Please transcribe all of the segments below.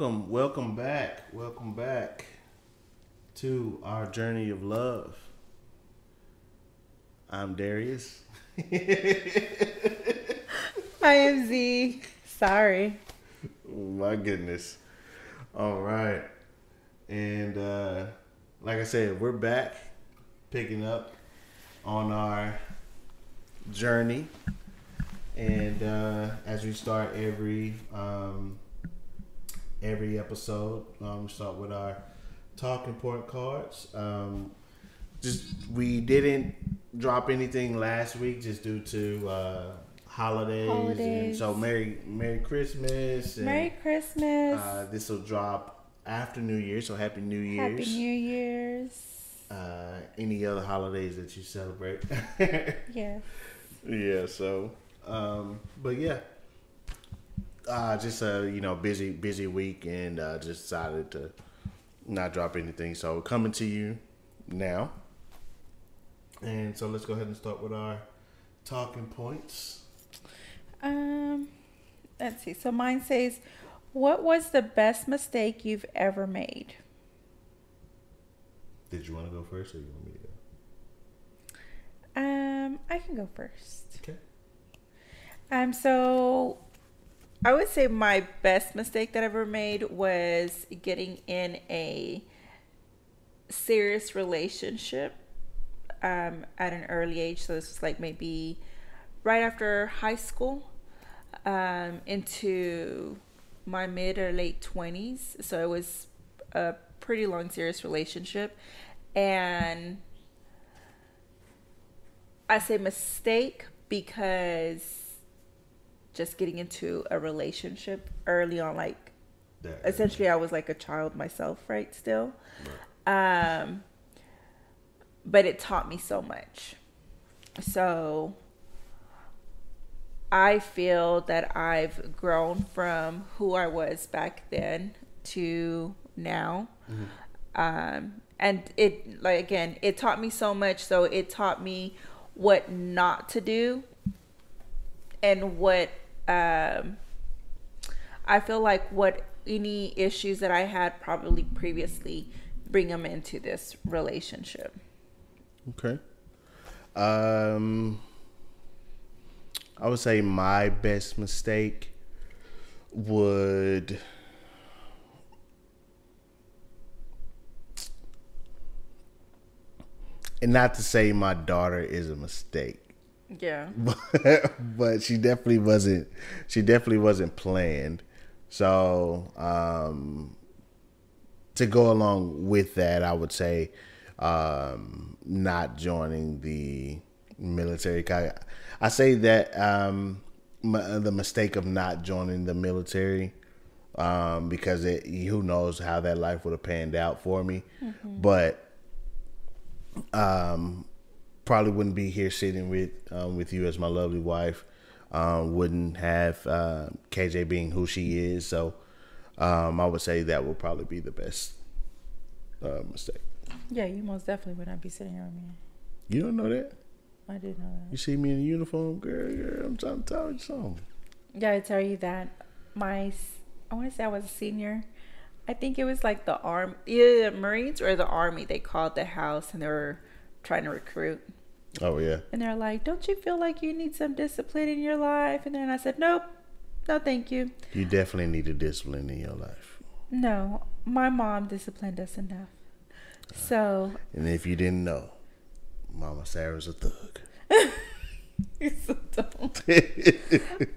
welcome, welcome back, welcome back to our journey of love. I'm Darius. I am Zee. Sorry. Oh, my goodness. All right. And uh, like I said, we're back picking up on our journey. And uh, as we start every um, every episode, um, we start with our talking point cards. Um, just we didn't drop anything last week just due to uh, holidays. And Holidays. so Merry Merry Christmas. And, Merry Christmas. uh, this will drop after New Year, so Happy New Year's. Happy New Year's. Uh, any other holidays that you celebrate? yeah. yeah. So, um, but yeah, uh, just a you know busy busy week, and uh, just decided to not drop anything. So coming to you now, and so let's go ahead and start with our talking points. Um, let's see. So mine says, "What was the best mistake you've ever made?" Did you want to go first, or you want me to go? Um, I can go first. Okay. Um, so I would say my best mistake that I ever made was getting in a serious relationship um, at an early age. So this was like maybe right after high school um, into my mid or late 20s. So it was a pretty long, serious relationship. And I say mistake because just getting into a relationship early on, like That- essentially I was like a child myself, right? Still. Um, but it taught me so much. So I feel that I've grown from who I was back then to now. Um, and it, like, again, it taught me so much. So it taught me what not to do and what, um, I feel like what any issues that I had probably previously bring them into this relationship. Okay. Um, I would say my best mistake would. And not to say my daughter is a mistake, Yeah. but, but she definitely wasn't. She definitely wasn't planned. So um, to go along with that, I would say um, not joining the military. I, I say that um, m- the mistake of not joining the military um, because it, who knows how that life would have panned out for me, but um, probably wouldn't be here sitting with um, with you as my lovely wife. Um, wouldn't have uh, KJ being who she is. So um, I would say that would probably be the best uh, mistake. Yeah, you most definitely would not be sitting here with me. You don't know that? I did know that. You see me in uniform, girl. girl I'm trying to tell you something. Yeah, I tell you that my, I want to say I was a senior. I think it was like the arm, either the Marines or the Army. They called the house and they were trying to recruit. Oh yeah. And they're like, "Don't you feel like you need some discipline in your life?" And then I said, "Nope, no, thank you. You definitely need a discipline in your life. No, my mom disciplined us enough." So And if you didn't know, Mama Sarah's a thug. So dumb.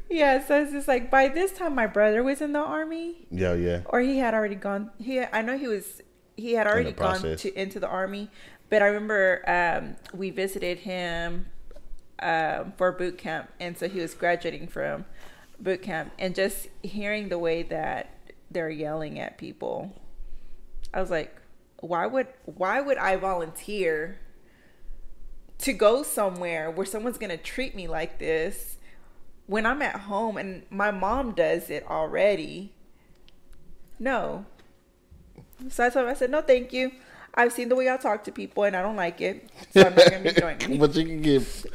yeah, so it's just like by this time my brother was in the army, yeah, yeah. or he had already gone. He I know he was he had already gone to into the army, but I remember um, we visited him um, for boot camp, and so he was graduating from boot camp, and just hearing the way that they're yelling at people, I was like, why would why would I volunteer to go somewhere where someone's gonna treat me like this when I'm at home and my mom does it already? No. So I told him, I said, no, thank you. I've seen the way y'all talk to people and I don't like it. So I'm not gonna be joining. but you can get,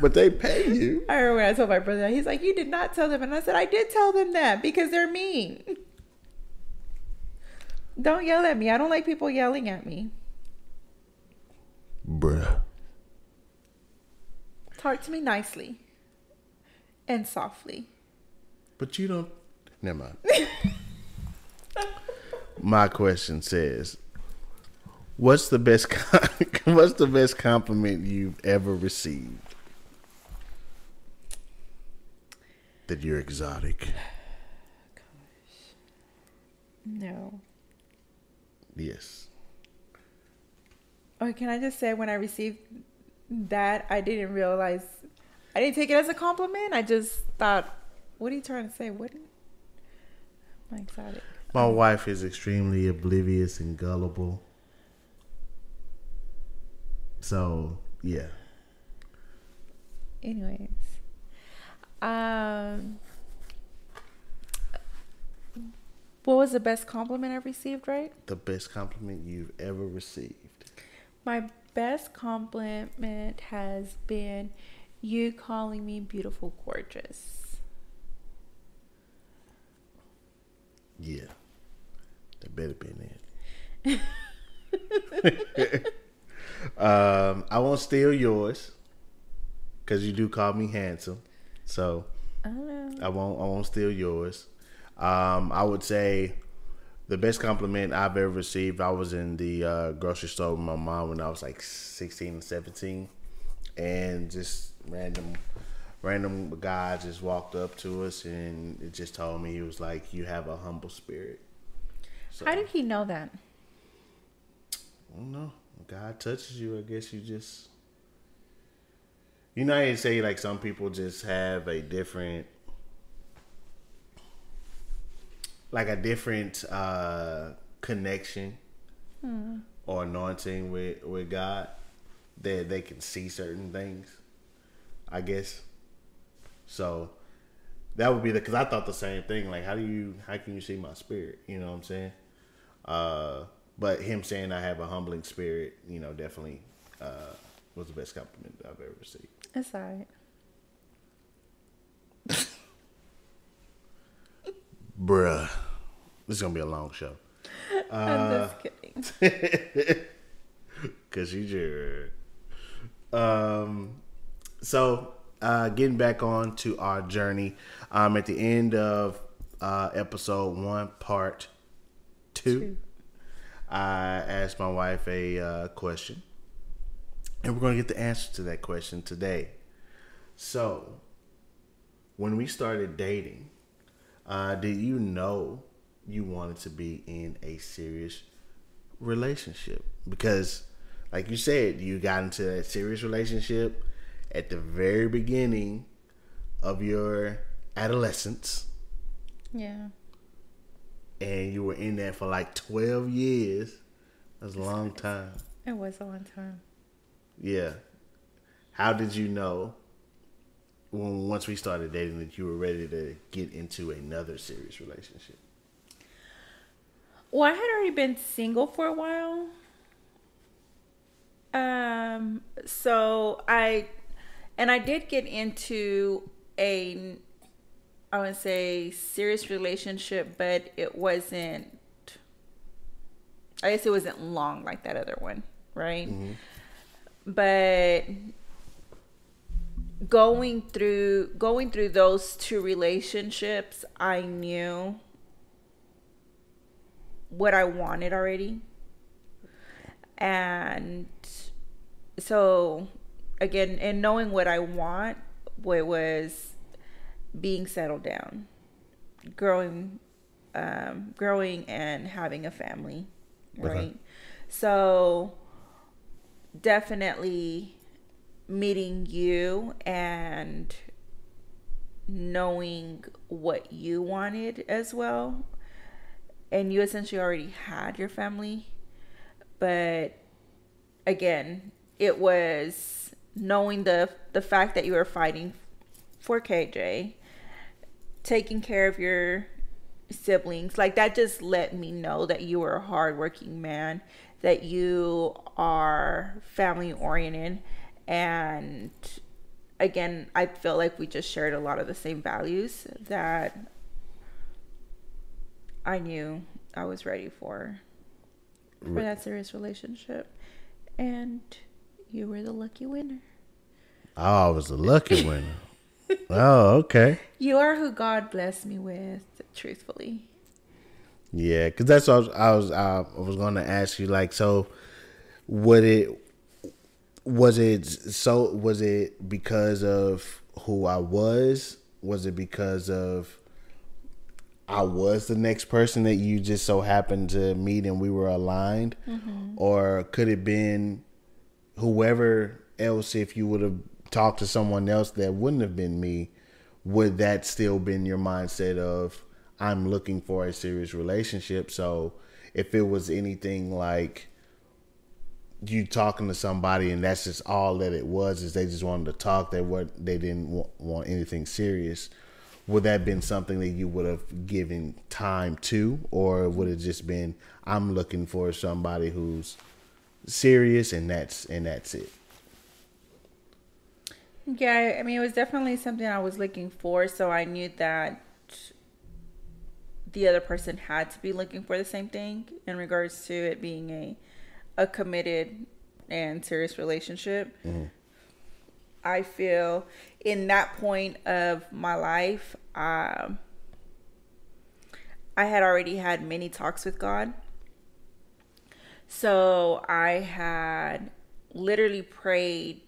but they pay you. I remember when I told my brother, that, he's like, you did not tell them, and I said, I did tell them that because they're mean. Don't yell at me. I don't like people yelling at me. Bruh. Talk to me nicely and softly. But you don't. Never mind. My question says, "What's the best? what's the best compliment you've ever received?" That you're exotic. No. Yes. Oh, can I just say when I received that, I didn't realize, I didn't take it as a compliment. I just thought, what are you trying to say? What? I'm excited. My wife is extremely oblivious and gullible. So yeah. Anyways, um, what was the best compliment I received? Right. The best compliment you've ever received. My best compliment has been you calling me beautiful, gorgeous. Yeah. That better be it. um, I won't steal yours because you do call me handsome. So I. I won't. I won't steal yours. Um, I would say the best compliment I've ever received. I was in the uh, grocery store with my mom when I was like sixteen and seventeen, and just random, random guy just walked up to us and it just told me he was like, "You have a humble spirit." So, How did he know that? I don't know. God touches you, I guess you just. You know, how you say like some people just have a different, like a different uh connection or anointing with with God that they can see certain things. I guess. So that would be the because I thought the same thing. Like, how do you how can you see my spirit? You know what I'm saying? Uh, but him saying I have a humbling spirit, you know, definitely uh, was the best compliment I've ever received. It's alright. Bruh, this is gonna be a long show. I'm just kidding. Cause you just um so uh getting back on to our journey. Um at the end of uh episode one, part two, Two. I asked my wife a uh question. And we're gonna get the answer to that question today. So when we started dating, uh, did you know you wanted to be in a serious relationship? Because, like you said, you got into that serious relationship at the very beginning of your adolescence, Yeah. And you were in that for like 12 years. That's a long time. It was a long time. Yeah. How did you know when once we started dating that you were ready to get into another serious relationship? Well, I had already been single for a while. Um, so I, and I did get into a, I would say serious relationship, but it wasn't, I guess it wasn't long like that other one, right? Mm-hmm. But going through going through those two relationships, I knew what I wanted already. And so again, and knowing what I want, what was being settled down, growing um growing and having a family, Okay. right? So definitely meeting you and knowing what you wanted as well and you essentially already had your family but again it was knowing the the fact that you were fighting for KJ taking care of your siblings like that just let me know that you were a hardworking man that you are family oriented and again i feel like we just shared a lot of the same values that i knew I was ready for for that serious relationship, and you were the lucky winner. Oh, I was the lucky winner. Oh, okay. You are who God blessed me with, truthfully. Yeah, because that's what I was. I was, uh, I was going to ask you. Like, so, would it? Was it so? Was it because of who I was? Was it because of I was the next person that you just so happened to meet and we were aligned, mm-hmm. or could it been whoever else? If you would have talked to someone else that wouldn't have been me, would that still been your mindset of? I'm looking for a serious relationship. So if it was anything like you talking to somebody and that's just all that it was is they just wanted to talk they what they didn't want, want anything serious would that been something that you would have given time to or would it just been i'm looking for somebody who's serious and that's and that's it yeah i mean it was definitely something i was looking for so i knew that the other person had to be looking for the same thing in regards to it being a a committed and serious relationship. Mm-hmm. I feel in that point of my life, um, I had already had many talks with God. So I had literally prayed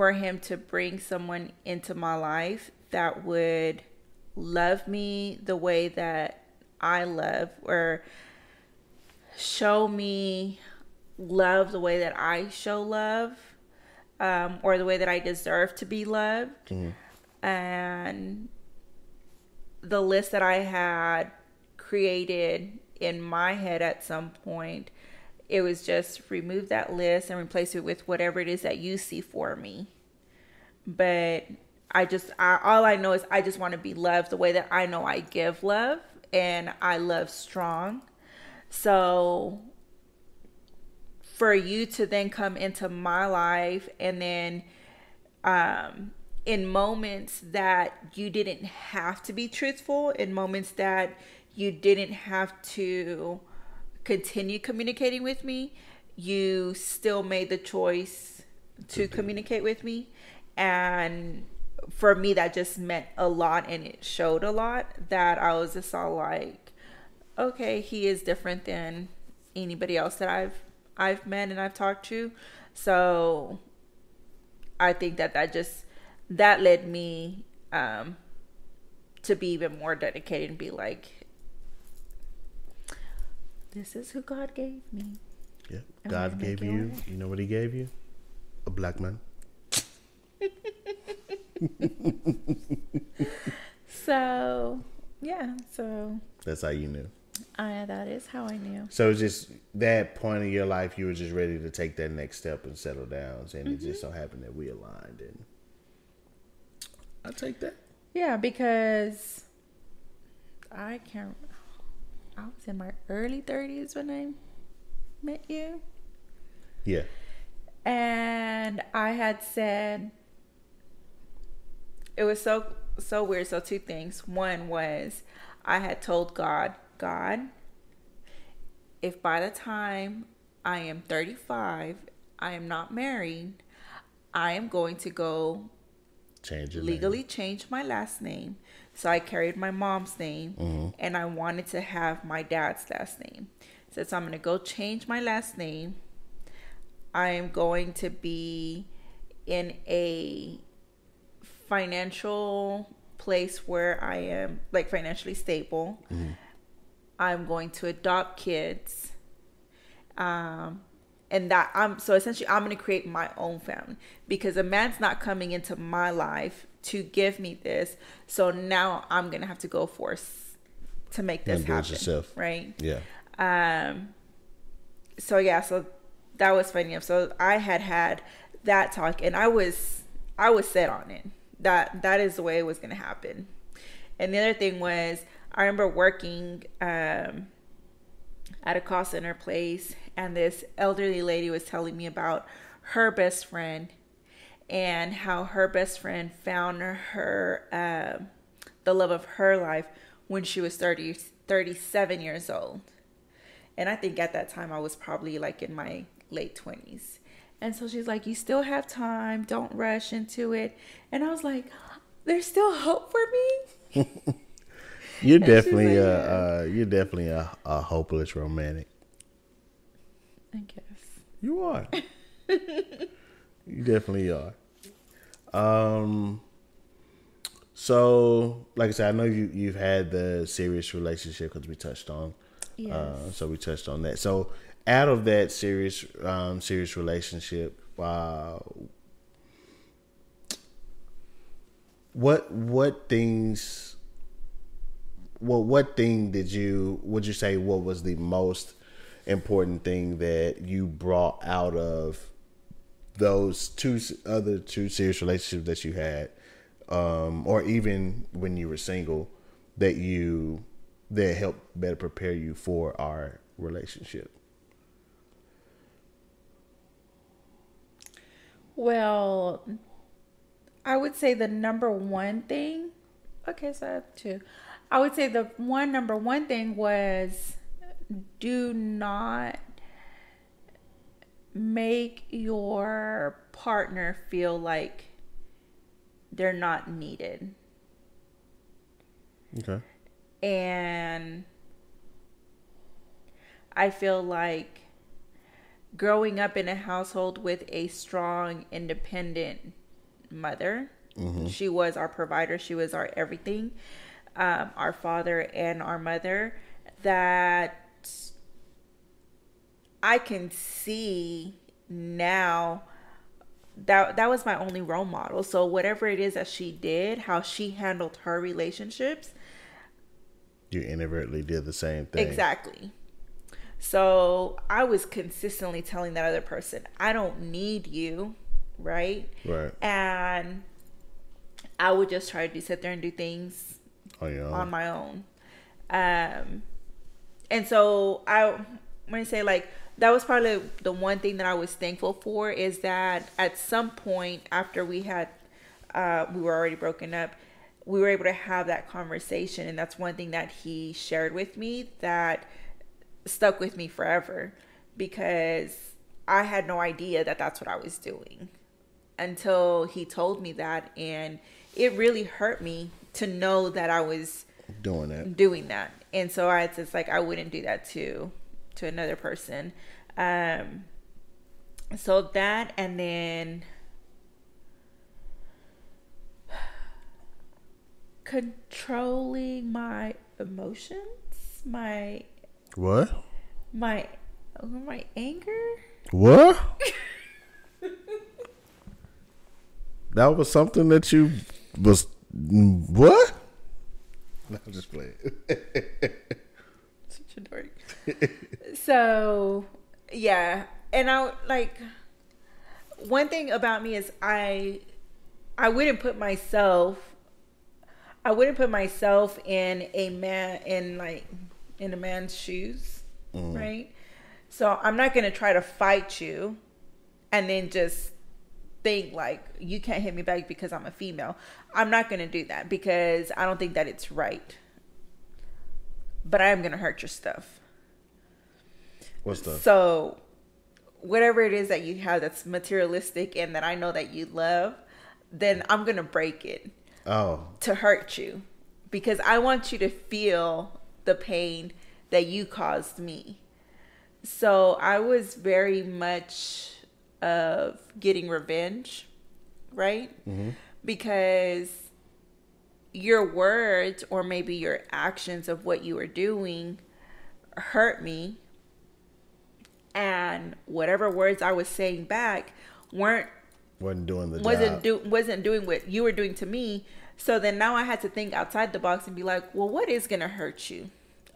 for Him to bring someone into my life that would love me the way that I love or show me love the way that I show love um, or the way that I deserve to be loved. Mm-hmm. And the list that I had created in my head at some point, it was just remove that list and replace it with whatever it is that you see for me. But I just I, all I know is I just want to be loved the way that I know I give love and I love strong. So for you to then come into my life and then um in moments that you didn't have to be truthful, in moments that you didn't have to continue communicating with me, you still made the choice to communicate with me. And for me that just meant a lot and it showed a lot that I was just all like okay he is different than anybody else that I've I've met and I've talked to. So I think that that just that led me um to be even more dedicated and be like this is who God gave me yeah God gave you you know what he gave you a black man so yeah, so that's how you knew. I that is how I knew. So just that point in your life, you were just ready to take that next step and settle down, and mm-hmm. it just mm-hmm. so happened that we aligned, and I take that. Yeah, because I can't. I was in my early thirties when I met you. Yeah. And I had said it was so so weird. So two things. One was I had told God, God, if by the time I am 35, I am not married, I am going to go change legally name. change my last name. So I carried my mom's name mm-hmm. and I wanted to have my dad's last name. So, so I'm going to go change my last name. I am going to be in a financial place where I am like financially stable. Mm-hmm. I'm going to adopt kids. Um, and that I'm so essentially I'm going to create my own family because a man's not coming into my life to give me this. So now I'm going to have to go force to make this happen. Yourself. Right? Yeah. Um so yeah, so that was funny enough. So I had had that talk and I was I was set on it that that is the way it was going to happen. And the other thing was, I remember working um, at a call center place, and this elderly lady was telling me about her best friend and how her best friend found her uh, the love of her life when she was 30, 37 years old. And I think at that time I was probably like in my late 20s. And so she's like, You still have time. Don't rush into it. And I was like, There's still hope for me. You're definitely like, uh, "Yeah." uh you're definitely a, a hopeless romantic. I guess. You are. you definitely are. Um. So, like I said, I know you you've had the serious relationship because we touched on. Yes. Uh, so we touched on that. So, out of that serious um serious relationship, uh, what what things well, what thing did you would you say what was the most important thing that you brought out of those two other two serious relationships that you had, um, or even when you were single, that you that helped better prepare you for our relationship? Well, I would say the number one thing. Okay, so I have two. I would say the one number one thing was do not make your partner feel like they're not needed. Okay. And I feel like growing up in a household with a strong, independent mother, mm-hmm. she was our provider, she was our everything, um, our father and our mother, that I can see now that that was my only role model. So whatever it is that she did, how she handled her relationships, You inadvertently did the same thing. Exactly. So I was consistently telling that other person, I don't need you, right? Right. And I would just try to sit there and do things On your own. on my own. Um, and so I, want to say like, that was probably the one thing that I was thankful for is that at some point after we had, uh, we were already broken up, we were able to have that conversation. And that's one thing that he shared with me that stuck with me forever because I had no idea that that's what I was doing until he told me that. And it really hurt me to know that I was doing that. doing that and so i just like i wouldn't do that to to another person um so that and then controlling my emotions my What? my my anger What? that was something that you was what? No, I'm just playing. such a dork so yeah and i like one thing about me is i i wouldn't put myself i wouldn't put myself in a man in like in a man's shoes mm. right so i'm not gonna try to fight you and then just think like you can't hit me back because i'm a female. I'm not gonna do that because i don't think that it's right. But i am gonna hurt your stuff. What's the so, whatever it is that you have that's materialistic and that I know that you love, then I'm going to break it oh. to hurt you because I want you to feel the pain that you caused me. So, I was very much of getting revenge, right? Mm-hmm. Because your words or maybe your actions of what you were doing hurt me and whatever words I was saying back weren't wasn't doing the wasn't job. do wasn't doing what you were doing to me. So then now I had to think outside the box and be like, well, what is gonna hurt you?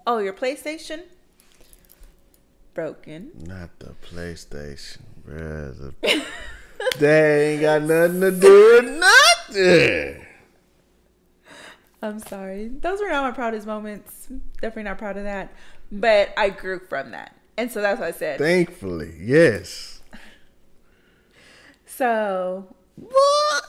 Oh, your PlayStation broken. Not the PlayStation, The- they ain't got nothing to do with nothing. I'm sorry. Those were not my proudest moments. Definitely not proud of that. But I grew from that. And so that's what I said. Thankfully, yes. So What?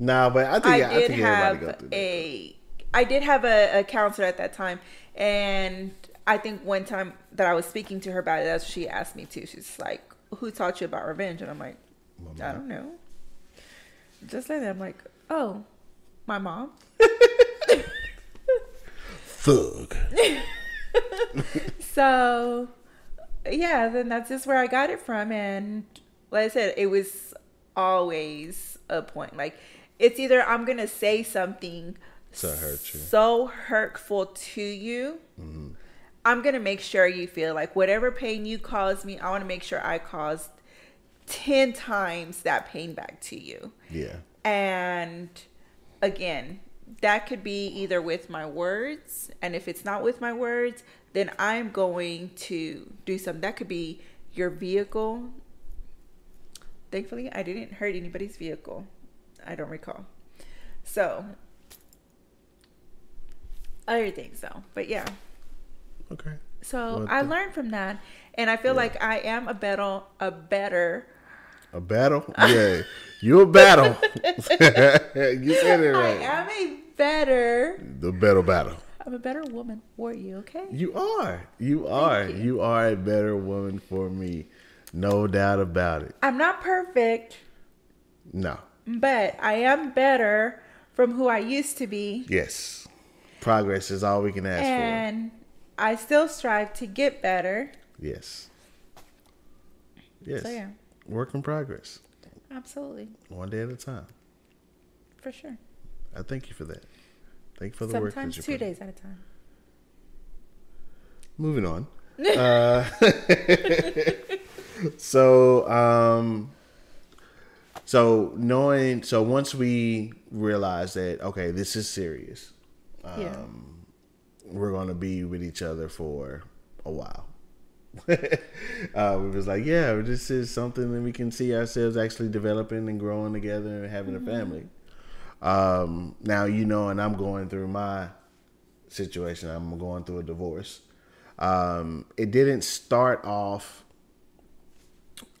Nah, but I think I I, did think everybody go have through a I did have a, a counselor at that time, and I think one time that I was speaking to her about it, that's what she asked me too. She's like, "Who taught you about revenge?" And I'm like, "I don't know." Just like that, I'm like, "Oh, my mom." Thug. so yeah then that's just where i got it from and like i said it was always a point like it's either i'm gonna say something So hurt you. so hurtful to you mm-hmm. I'm gonna make sure you feel like whatever pain you caused me i want to make sure i caused 10 times that pain back to you Yeah. and again, that could be either with my words, and if it's not with my words, then I'm going to do something. That could be your vehicle. Thankfully, I didn't hurt anybody's vehicle. I don't recall. So, other things though. But yeah. Okay. So Well, I th- learned from that, and I feel Yeah. like I am a better, a better. A battle? Yeah. You a battle. you said it right. I am a better. The better battle. I'm a better woman for you. Okay. You are. You are. you. You. are a better woman for me. No doubt about it. I'm not perfect, No. but I am better from who I used to be. Yes. Progress is all we can ask for. And I still strive to get better. Yes. Yes. So, yeah, Work in progress. absolutely. One day at a time. For sure. I thank you for that. Thank you for the work Sometimes two put in. days at a time. Moving on. uh, so, um, so knowing, so once we realize that okay, this is serious, um, Yeah. We're gonna be with each other for a while. uh, we was like, yeah, this is something that we can see ourselves actually developing and growing together and having a family. Um, now you know, and I'm going through my situation. I'm going through a divorce. Um, it didn't start off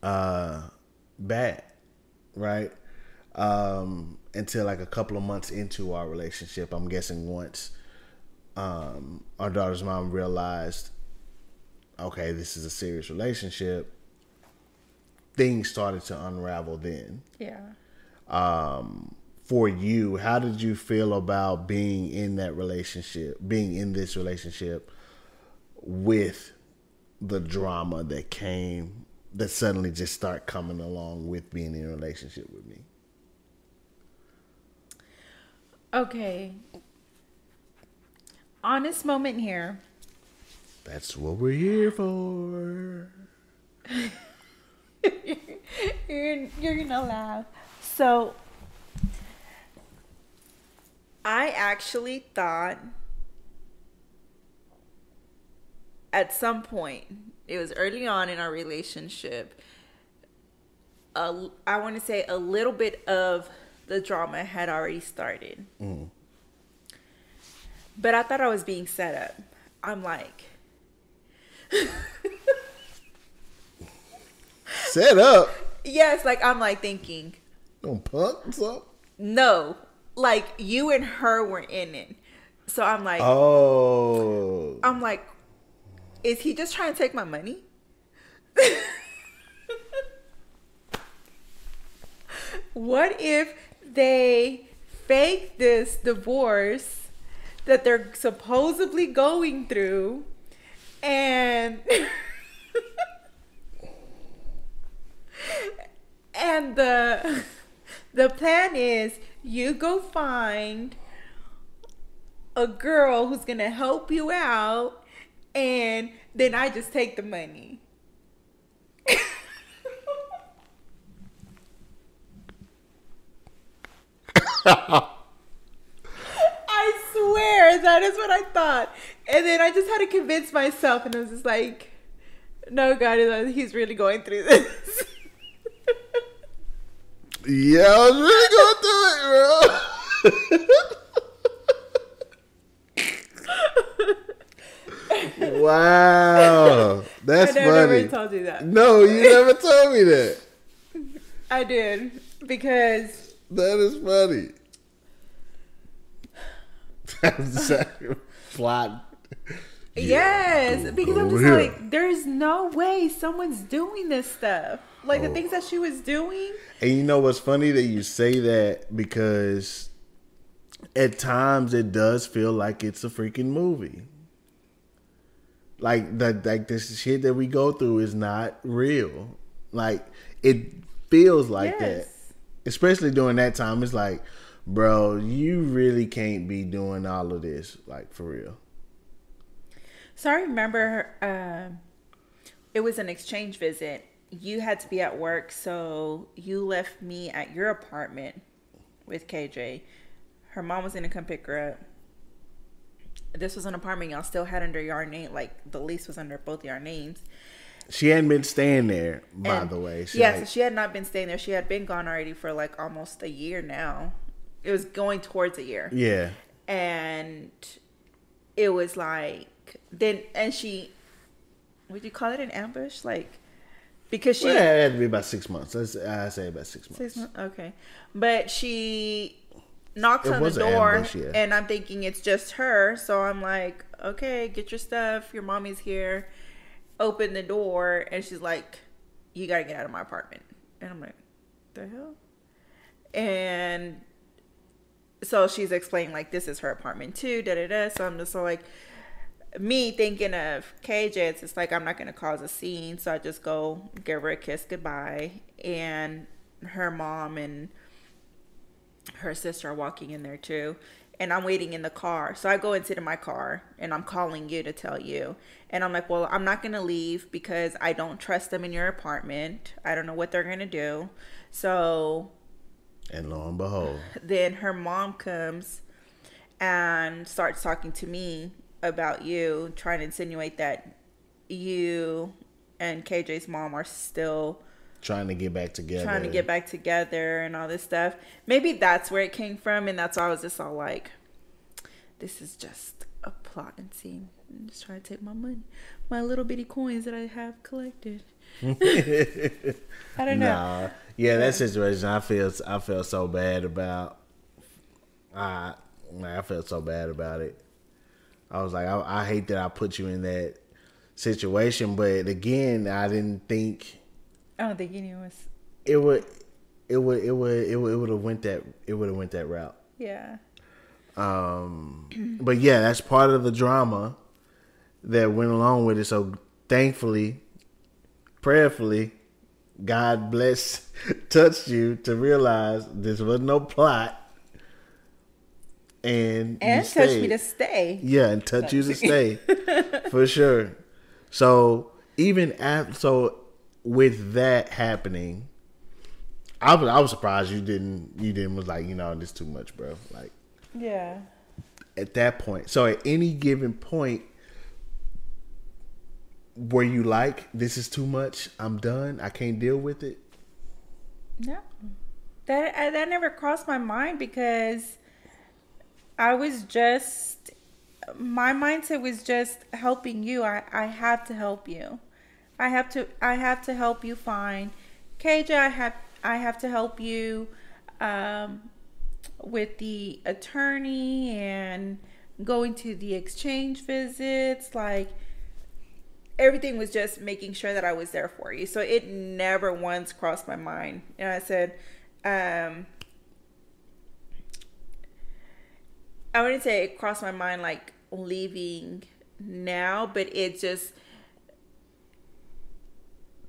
uh, bad, right? Um, until like a couple of months into our relationship. I'm guessing once um, our daughter's mom realized, okay, this is a serious relationship. Things started to unravel then Yeah. um, for you, how did you feel about being in that relationship, being in this relationship with the drama that came, that suddenly just start coming along with being in a relationship with me? Okay. Honest moment here. That's what we're here for. you're you're gonna laugh. So I actually thought at some point, it was early on in our relationship, I want to say a little bit of the drama had already started. Mm. But I thought I was being set up. I'm like, Set up. yes, like I'm like thinking, Don't punk something. no, like you and her were in it. So I'm like, Oh. I'm like, is he just trying to take my money? what if they fake this divorce that they're supposedly going through and and the the plan is you go find a girl who's gonna help you out and then I just take the money. Swear that is what I thought. And then I just had to convince myself and I was just like, no, God, he's really going through this. Yeah, I was really going through it, bro. wow. That's I never funny. told you that. No, you never told me that. I did because That is funny. Plot. Yes, because I'm just here. like, there's no way someone's doing this stuff. Like the Oh. things that she was doing. And you know what's funny that you say that because at times it does feel like it's a freaking movie. Like that like this shit that we go through is not real. Like it feels like that. Especially during that time it's like, bro, you really can't be doing all of this like for real. So I remember um, it was an exchange visit. You had to be at work, so you left me at your apartment with KJ. Her mom was gonna come pick her up. This was an apartment y'all still had under your name, like the lease was under both your names. She hadn't been staying there, by And- the way. She yeah, like- so she had not been staying there. She had been gone already for like almost a year now. It was going towards a year. yeah. and it was like then and she would you call it an ambush like because she Well, it had to be about six months. Let's I say about six months. six months okay but she knocks It on the was an door ambush, yeah. and i'm thinking it's just her so i'm like okay get your stuff your mommy's here open the door and she's like you gotta get out of my apartment and i'm like the hell and so she's explaining like this is her apartment too da da da. So i'm just like me thinking of KJ, it's just like I'm not gonna cause a scene, so I just go give her a kiss goodbye, and her mom and her sister are walking in there too, and I'm waiting in the car. So I go and sit in my car, and I'm calling you to tell you, and I'm like, well, I'm not gonna leave because I don't trust them in your apartment. I don't know what they're gonna do, so And lo and behold. then her mom comes and starts talking to me about you, trying to insinuate that you and KJ's mom are still trying to get back together. trying to get back together and all this stuff. Maybe that's where it came from, and that's why I was just all like, "This is just a plot and scene. I'm just trying to take my money, my little bitty coins that I have collected." I don't know. Nah, yeah, that situation I feel I felt so bad about. I I felt so bad about it. I was like, I, I hate that I put you in that situation, but again, I didn't think I don't think any of us. it would. It would. It would. It would. It would have went that. It would have went that route. Yeah. Um, but yeah, that's part of the drama that went along with it. So thankfully, prayerfully, God bless, touched you to realize this was no plot, and And touched me to stay. Yeah, and touch you to stay for sure. So even after, so with that happening, I was I was surprised you didn't you didn't was like you know this too much, bro. Like Yeah. at that point. So at any given point, were you like this is too much? I'm done. I can't deal with it. No, that I, that never crossed my mind because I was just my mindset was just helping you. I I have to help you. I have to I have to help you find KJ. I have I have to help you um, with the attorney and going to the exchange visits. Like everything was just making sure that I was there for you. So it never once crossed my mind. And I said, um, I wouldn't say it crossed my mind like leaving now, but it just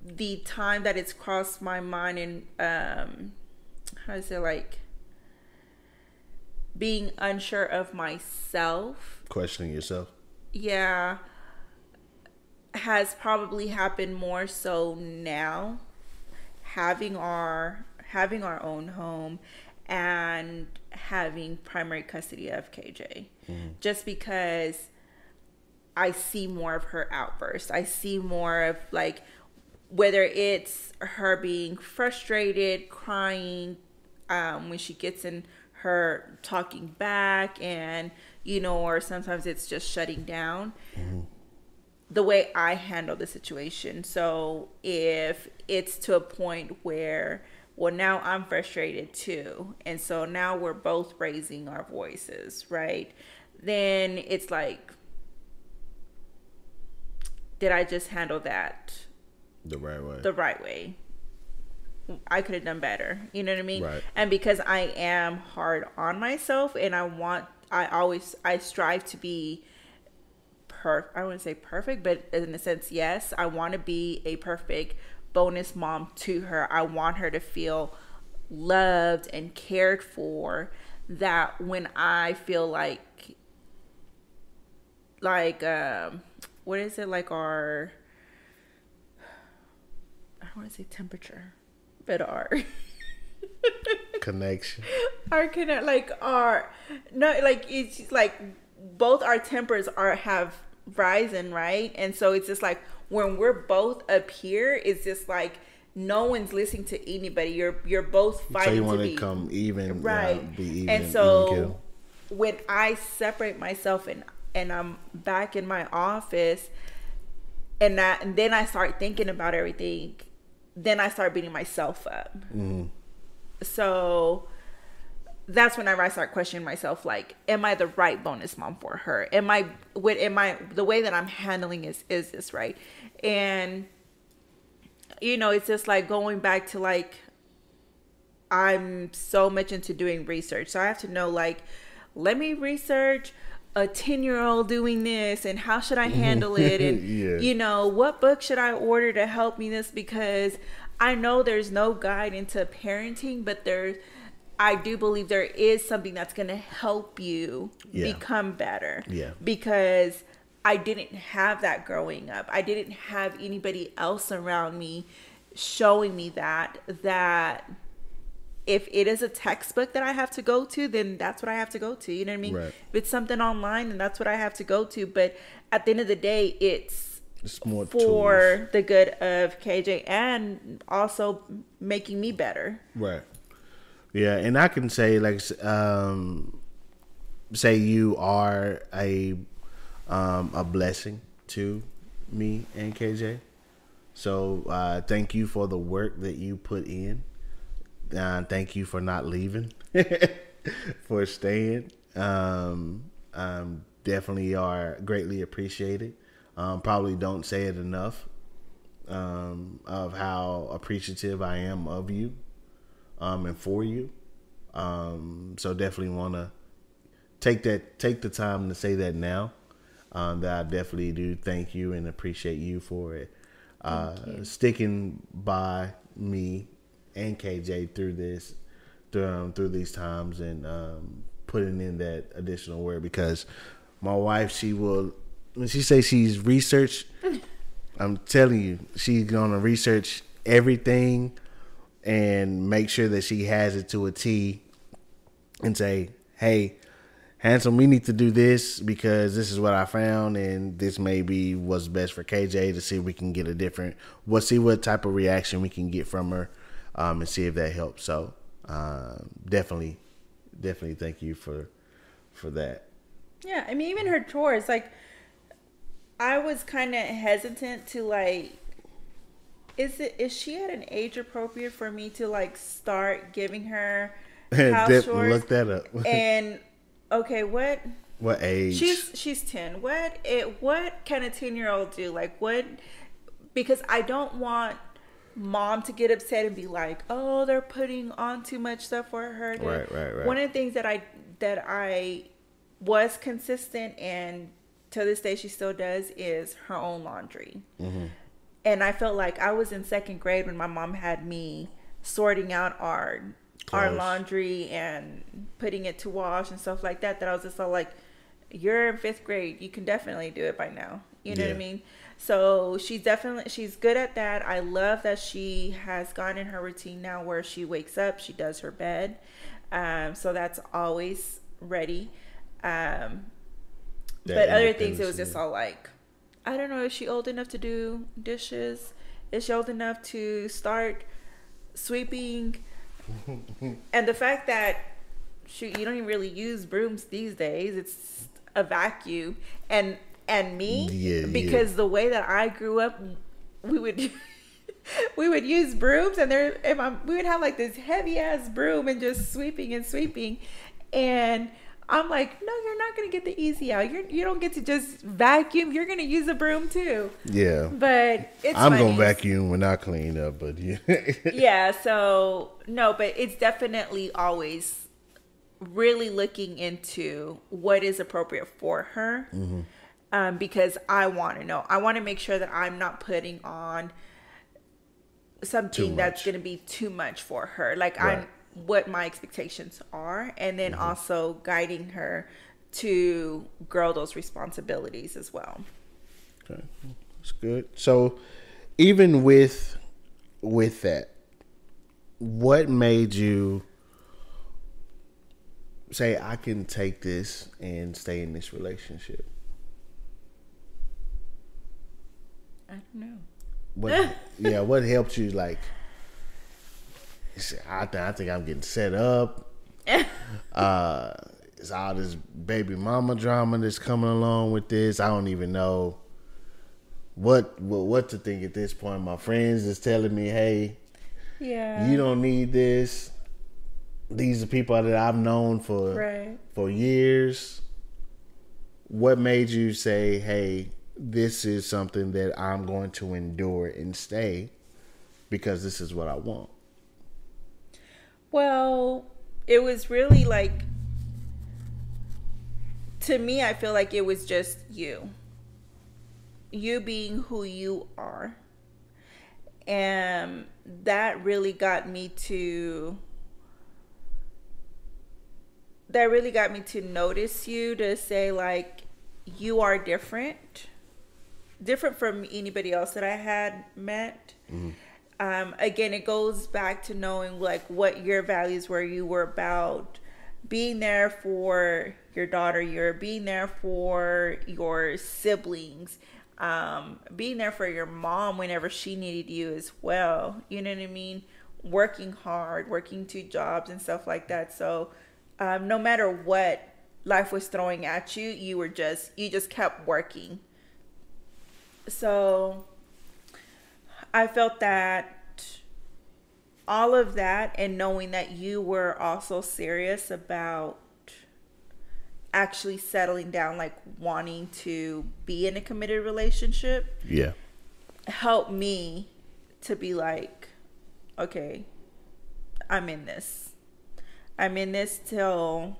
the time that it's crossed my mind and um how to say like being unsure of myself Questioning yourself. yeah has probably happened more so now having our having our own home and having primary custody of KJ just because I see more of her outbursts. I see more of like whether it's her being frustrated, crying, um, when she gets in her talking back, and you know, or sometimes it's just shutting down. The way I handle the situation. So if it's to a point where, well, now I'm frustrated too, and so now we're both raising our voices, right? then it's like, did I just handle that The right way. the right way? I could have done better. You know what I mean? Right. And because I am hard on myself and I want, I always, I strive to be per, I wouldn't say perfect, but in a sense, yes, I want to be a perfect bonus mom to her. I want her to feel loved and cared for that when I feel like, like, um, what is it like our, I don't want to say temperature, but our Connection. our connect like our no like it's like both our tempers are have risen right? And so it's just like when we're both up here it's just like no one's listening to anybody. You're you're both So fighting you to want to be. come even, uh, right. be even, and so kill. when i separate myself and and i'm back in my office and that and then i start thinking about everything then i start beating myself up. Mm-hmm. so that's whenever I start questioning myself, like, am I the right bonus mom for her? Am I what am I the way that I'm handling is is this right? And you know, it's just like going back to like I'm so much into doing research. So I have to know like let me research a 10 year old doing this and how should I handle it and Yeah. you know what book should I order to help me this because I know there's no guide into parenting but there's I do believe there is something that's going to help you Yeah. become better Yeah. because I didn't have that growing up. I didn't have anybody else around me showing me that that if it is a textbook that I have to go to, then that's what I have to go to. You know what I mean? Right. If it's something online, then that's what I have to go to. But at the end of the day, it's It's more for tools. the good of KJ and also making me better. Right. Yeah, and I can say like um say you are a um a blessing to me and KJ. So uh thank you for the work that you put in. Uh, thank you for not leaving. for staying. Um um definitely are greatly appreciated. Um probably don't say it enough um of how appreciative I am of you um, and for you. Um, so definitely want to take that take the time to say that now. Um, that I definitely do thank you and appreciate you for it. Uh, sticking by me and KJ through this, through, um, through these times, and um, putting in that additional work because my wife, she will when she says she's researched. I'm telling you, she's gonna research everything and make sure that she has it to a T and say, Hey, handsome, we need to do this because this is what I found and this may be what's best for KJ to see if we can get a different we'll see what type of reaction we can get from her um, and see if that helps. So um, definitely definitely thank you for for that. Yeah, I mean, even her chores, like, I was kind of hesitant to like, is it is she at an age appropriate for me to like start giving her house chores? Look that up. and okay, what what age? she's she's ten. What it what can a ten year old do? Like what? Because I don't want mom to get upset and be like, oh, they're putting on too much stuff for her. to-" Right, right, right. One of the things that I that I was consistent and to this day she still does is her own laundry. Mm-hmm. And I felt like I was in second grade when my mom had me sorting out our our laundry and putting it to wash and stuff like that. That I was just all like, "You're in fifth grade. You can definitely do it by now." You know what I mean? So she's definitely she's good at that. I love that she has gone in her routine now where she wakes up, she does her bed, um, so that's always ready. Um, That but other things, it was just all like, I don't know, is she old enough to do dishes? Is she old enough to start sweeping? and the fact that shoot, you don't even really use brooms these days. It's a vacuum. And and me, Yeah, yeah. because the way that I grew up, we would we would use brooms, and there if I'm, we would have like this heavy ass broom and just sweeping and sweeping, and I'm like, no, you're not gonna get the easy out. You're you don't get to just vacuum. You're gonna use a broom too. Yeah. But it's I'm funny. gonna vacuum when I clean up, but yeah. yeah so no but it's definitely always really looking into what is appropriate for her um, because i want to know i want to make sure that i'm not putting on something that's going to be too much for her like Right. i'm what my expectations are and then mm-hmm. also guiding her to grow those responsibilities as well Okay, that's good. So, even with with that, what made you say I can take this and stay in this relationship? i don't know What? yeah, what helped you? Like, you say, I think I think I'm getting set up. uh, it's all this baby mama drama that's coming along with this. I don't even know what what, what to think at this point. My friends is telling me, "Hey, yeah you don't need this." These are people that I've known for right for years. What made you say, "Hey, this is something that I'm going to endure and stay because this is what I want." Well, it was really like to me I feel like it was just you. You being who you are. And that really got me to that really got me to notice you to say like you are different different from anybody else that i had met mm-hmm. Um, again it goes back to knowing like what your values were. You were about being there for your daughter. You're being there for your siblings. Um, being there for your mom whenever she needed you as well. You know what i mean? Working hard working two jobs and stuff like that. So um, no matter what life was throwing at you you were just you just kept working. So I felt that all of that and knowing that you were also serious about actually settling down, like wanting to be in a committed relationship, Yeah. helped me to be like, okay, I'm in this. I'm in this till,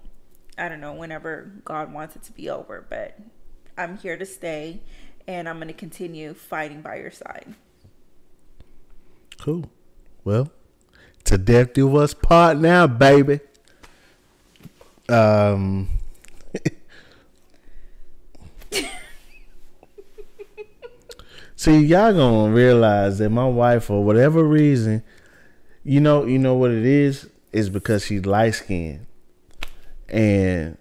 I don't know, whenever God wants it to be over, but I'm here to stay and I'm going to continue fighting by your side. Cool. Well, to death do us part now, baby. Um. See, y'all gonna realize that my wife, for whatever reason, you know, you know what it is, is because she's light skinned, and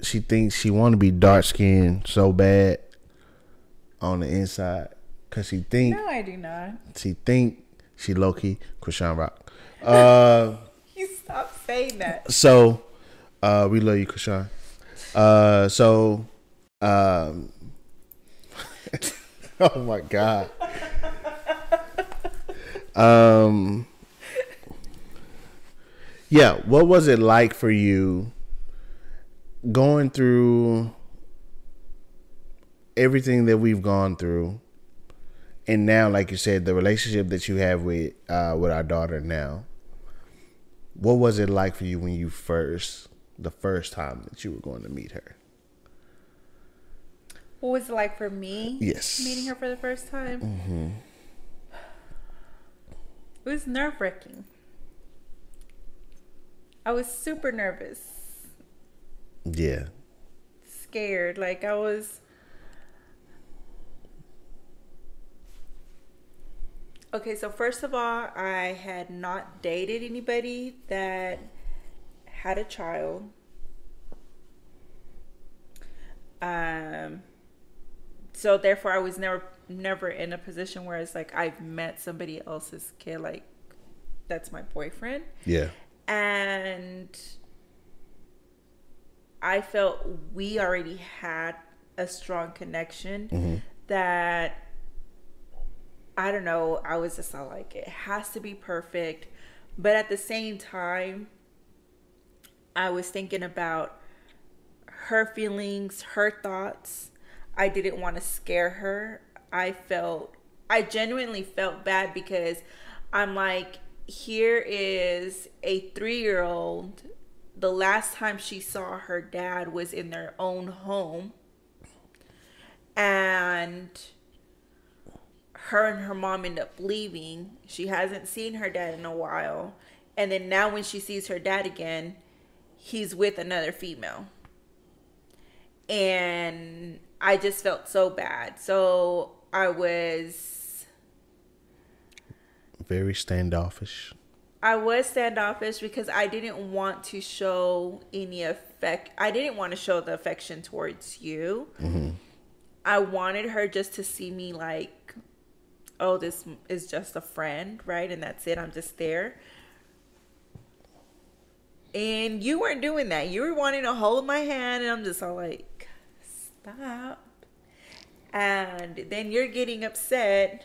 she thinks she want to be dark skinned so bad on the inside, cause she think No, I do not. she think she low key Krishan Rock. Uh, You stop saying that. so uh, we love you, Krishan. Uh, so um, oh my god. Um, yeah, what was it like for you going through everything that we've gone through? And now like you said the relationship that you have with uh with our daughter now what was it like for you when you first the first time that you were going to meet her What was it like for me? Yes. Meeting her for the first time? Mm-hmm. It was nerve wracking. I was super nervous, yeah scared. Like I was. Okay, so first of all, I had not dated anybody that had a child. Um, so therefore, I was never never in a position where it's like I've met somebody else's kid, like that's my boyfriend, yeah. And I felt we already had a strong connection that I don't know. I was just like, it has to be perfect. But at the same time, I was thinking about her feelings, her thoughts. I didn't want to scare her. I felt, I genuinely felt bad because I'm like, here is a three year old. The last time she saw her dad was in their own home. And her and her mom end up leaving. She hasn't seen her dad in a while. And then now, when she sees her dad again, he's with another female. And I just felt so bad. So I was very standoffish. I was standoffish because I didn't want to show any affect. I didn't want to show the affection towards you. Mm-hmm. I wanted her just to see me like, oh, this is just a friend, right? And that's it. I'm just there. And you weren't doing that. You were wanting to hold my hand, and I'm just all like, stop. And then you're getting upset.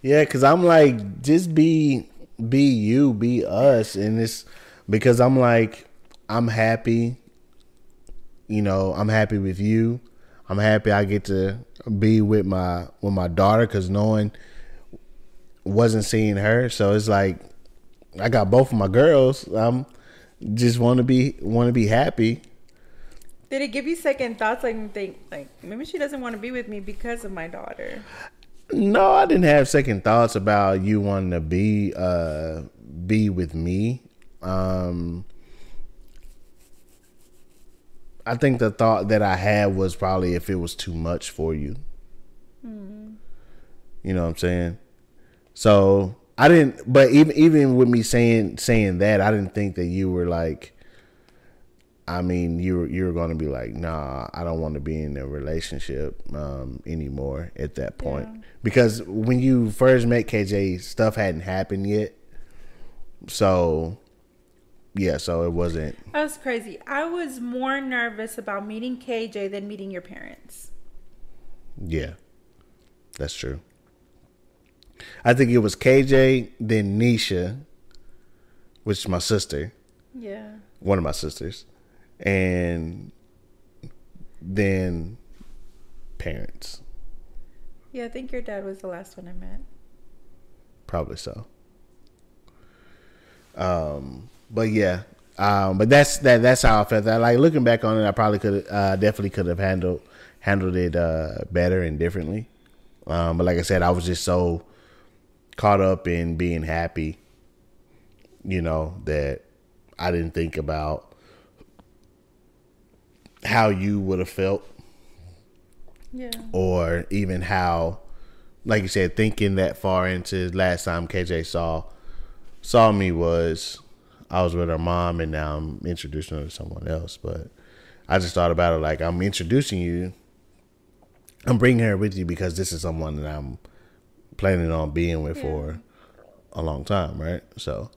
Yeah, cause I'm like, just be, be you, be us, and it's because I'm like, I'm happy. You know, I'm happy with you. I'm happy I get to be with my with my daughter because no one wasn't seeing her. So it's like I got both of my girls. I'm just want to be want to be happy. Did it give you second thoughts? Like think like maybe she doesn't want to be with me because of my daughter. No, I didn't have second thoughts about you wanting to be uh be with me. Um I think the thought that I had was probably if it was too much for you. Mm. You know what I'm saying? So I didn't, but even even with me saying saying that, I didn't think that you were like. I mean, you were you were going to be like, nah, I don't want to be in a relationship um, anymore at that point yeah. because when you first met KJ, stuff hadn't happened yet. So, yeah, so it wasn't. That was crazy. I was more nervous about meeting KJ than meeting your parents. Yeah, that's true. I think it was KJ, then Nisha, which is my sister. Yeah. One of my sisters. And then parents. Yeah, I think your dad was the last one I met. Probably so. Um, but yeah, um, but that's that. That's how I felt. That like looking back on it, I probably could, uh, definitely could have handled handled it uh, better and differently. Um, but like I said, I was just so caught up in being happy, you know, that I didn't think about how you would have felt. Yeah. Or even how like you said, thinking that far into last time KJ saw saw me was I was with her mom and now I'm introducing her to someone else. But I just thought about it like I'm introducing you. I'm bringing her with you because this is someone that I'm planning on being with yeah. for a long time, right? So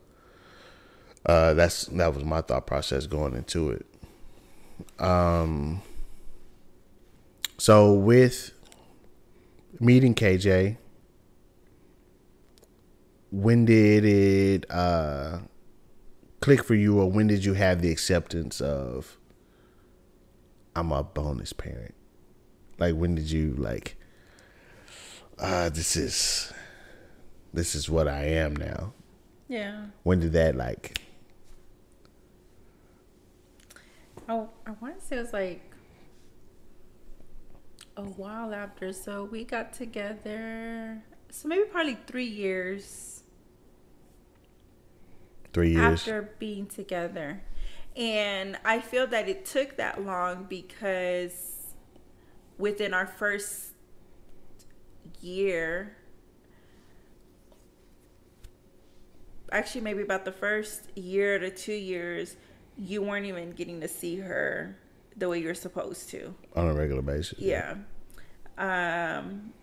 uh, that's that was my thought process going into it. Um, so with meeting KJ, when did it uh, click for you, or when did you have the acceptance of I'm a bonus parent? Like when did you like? uh, this is this is what I am now. Yeah. When did that like? Oh, I want to say it was like a while after. So we got together. So maybe probably three years. Three years. After being together, and I feel that it took that long because within our first year actually maybe about the first year to two years you weren't even getting to see her the way you're supposed to. On a regular basis yeah, yeah. um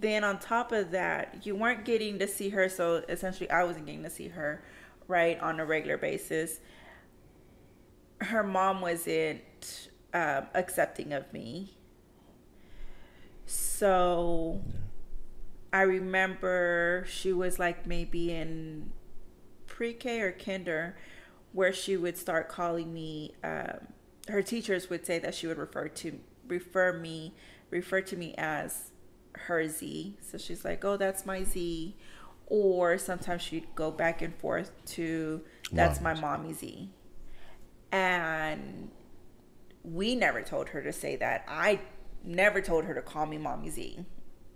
then on top of that you weren't getting to see her so essentially i wasn't getting to see her right on a regular basis her mom wasn't um, accepting of me so I remember she was like maybe in pre K or kinder where she would start calling me. Um, her teachers would say that she would refer to refer me refer to me as her Zee. So she's like, "Oh, that's my Zee," or sometimes she'd go back and forth to, "That's my mommy Zee," and we never told her to say that. I never told her to call me mommy Zee,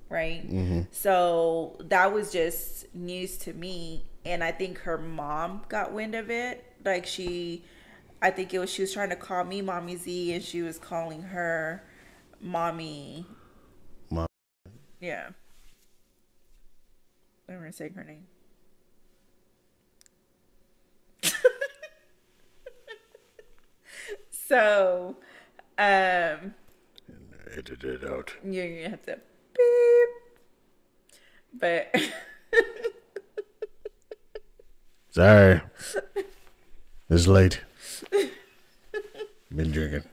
right? Mm-hmm. So that was just news to me, and I think her mom got wind of it. Like she, I think it was she was trying to call me mommy Zee, and she was calling her mommy. Yeah. I'm gonna say her name. so, um, edit it out. You're gonna have to beep. But sorry, it's late. Been drinking.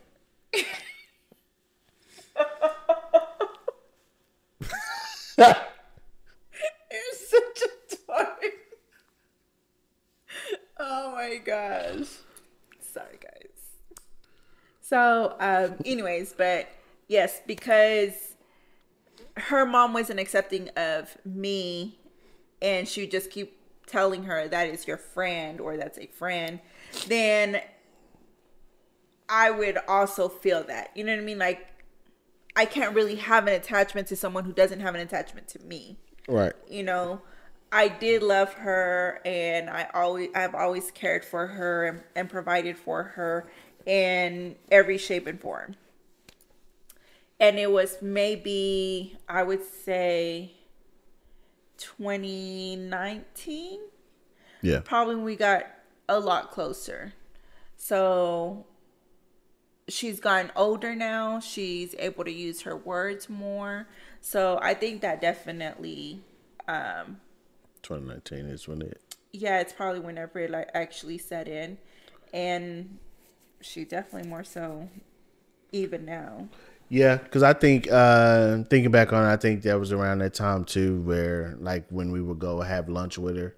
You're such a dork. Oh my gosh. Sorry, guys. So, um, anyways, but yes, because her mom wasn't accepting of me, and she just keep telling her that is your friend or that's a friend, then I would also feel that. You know what I mean? Like I can't really have an attachment to someone who doesn't have an attachment to me. Right. You know, I did love her and I always I've always cared for her and, and provided for her in every shape and form. And it was maybe I would say 2019. Yeah. Probably when we got a lot closer. So she's gotten older now. She's able to use her words more. So I think that definitely um 2019 is when it yeah, it's probably whenever it like actually set in. And she definitely more so even now. Yeah, because I think uh thinking back on it, I think that was around that time too, where like when we would go have lunch with her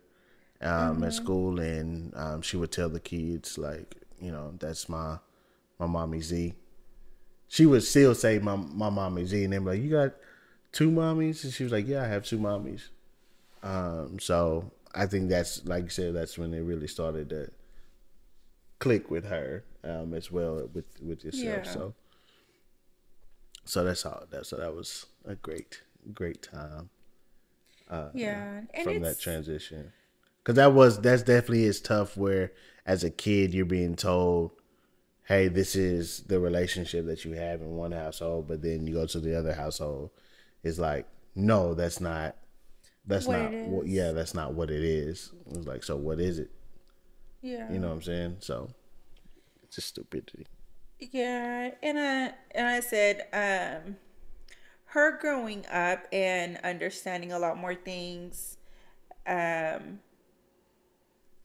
um, mm-hmm. at school, and um, she would tell the kids like, you know, that's my my mommy Zee. She would still say my my mommy Z, and then like, you got two mommies, and she was like, yeah, I have two mommies. Um, so I think that's like you said, that's when it really started to click with her um, as well with with yourself. Yeah. So so that's how that's so that was a great great time. Uh, yeah, from that transition, because that was that's definitely is tough. Where as a kid you're being told hey, this is the relationship that you have in one household, but then you go to the other household, it's like, no, that's not, that's what not, what, yeah, that's not what it is. It's like, so what is it? Yeah. You know what I'm saying? So it's just stupidity. Yeah, and I and I said, um, her growing up and understanding a lot more things, um,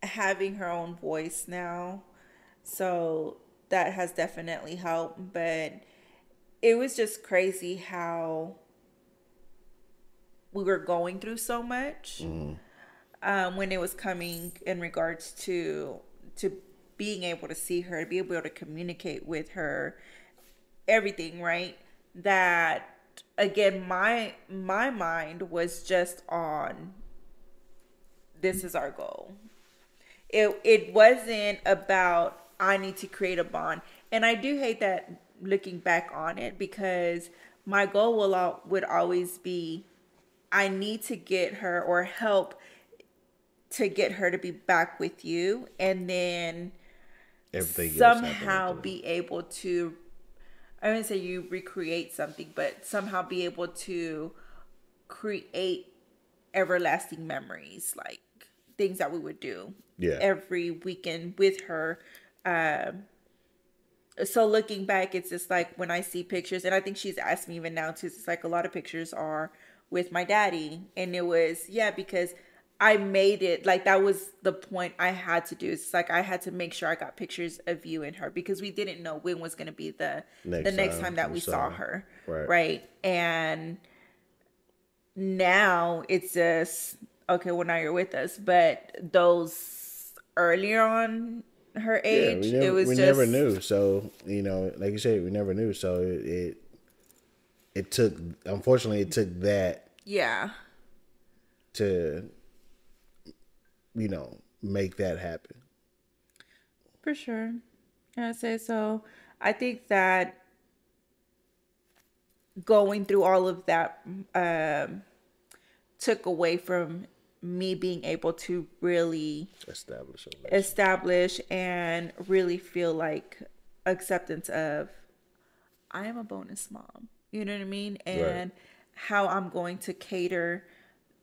having her own voice now. So that has definitely helped. But it was just crazy how we were going through so much mm. um, when it was coming in regards to to being able to see her, to be able to communicate with her, everything, right? That again, my my mind was just on this is our goal. It it wasn't about I need to create a bond. And I do hate that looking back on it because my goal will would always be I need to get her or help to get her to be back with you and then Everything somehow be able to I wouldn't say you recreate something, but somehow be able to create everlasting memories, like things that we would do yeah. every weekend with her um, so looking back, it's just like when I see pictures, and I think she's asked me even now too. It's like a lot of pictures are with my daddy, and it was yeah because I made it like that was the point I had to do. It's like I had to make sure I got pictures of you and her because we didn't know when was going to be the next the next time, time that we saw her, right? Right, and now it's just okay. Well, now you're with us, but those earlier on her age, we never, it was we just never knew. So you know, like you said, we never knew. So it, it it took. Unfortunately, it took that Yeah, to you know make that happen. for sure. I say so. I think that going through all of that um, took away from me being able to really Establish establish and really feel like acceptance of I am a bonus mom. You know what I mean? And how I'm going to cater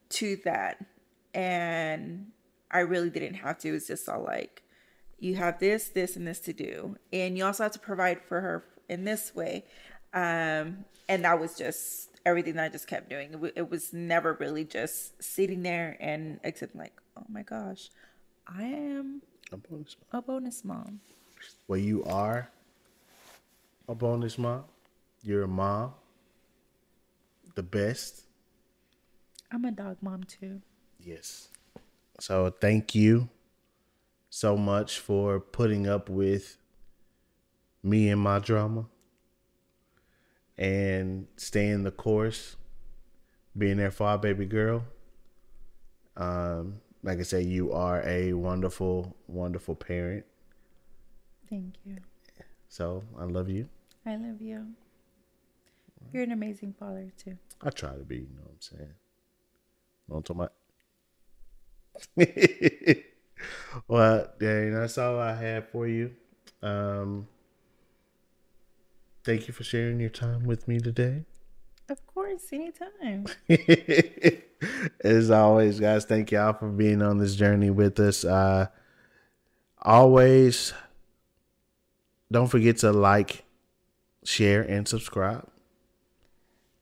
to that. And I really didn't have to. It's just all like, you have this, this, and this to do. And you also have to provide for her in this way. Um, and that was just everything that I just kept doing. It, w- it was never really just sitting there and accepting, like, oh my gosh, I am A bonus. a bonus mom. Well, you are a bonus mom. You're a mom. The best. I'm a dog mom too. Yes. So thank you so much for putting up with me and my drama and staying the course, being there for our baby girl. Um, like I said, you are a wonderful, wonderful parent. Thank you. So I love you. I love you. You're an amazing father too. I try to be, you know what I'm saying? Don't talk about. well, Dang, that's all I have for you. Um, thank you for sharing your time with me today. Of course, anytime. As always, guys, thank y'all for being on this journey with us. Uh, always don't forget to like, share, and subscribe.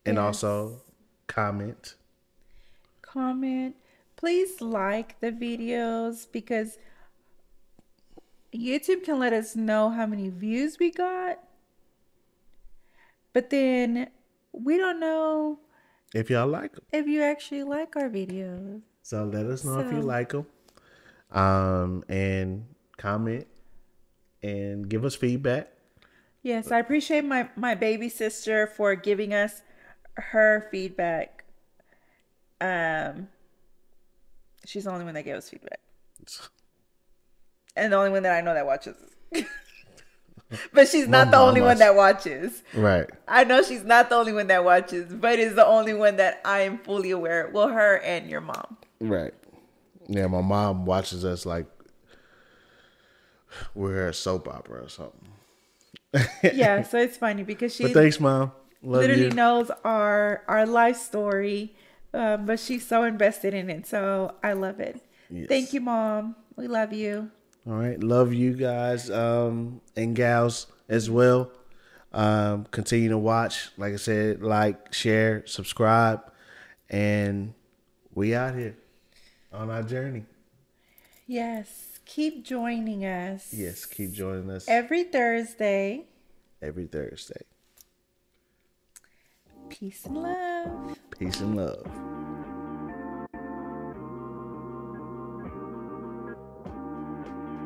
And Yes. also comment. Comment. Please like the videos because YouTube can let us know how many views we got. But then we don't know if y'all like them. if you actually like our videos. So let us know if you like them. Um, and comment and give us feedback. Yes, I appreciate my my baby sister for giving us her feedback. Um, she's the only one that gave us feedback, and the only one that I know that watches. but she's not the only one that watches. Right. I know she's not the only one that watches, but is the only one that I am fully aware. Well, her and your mom. Right. Yeah, my mom watches us like we're a soap opera or something. Yeah, so it's funny because she But thanks, mom. Love literally you. knows our our life story, um, but she's so invested in it. So I love it. Yes. Thank you, mom. We love you. All right. Love you guys um, and gals as well. Um, continue to watch. Like I said, like, share, subscribe, and we out here on our journey. Yes, keep joining us. Yes, keep joining us Every Thursday. every Thursday. Peace and love. Peace and love.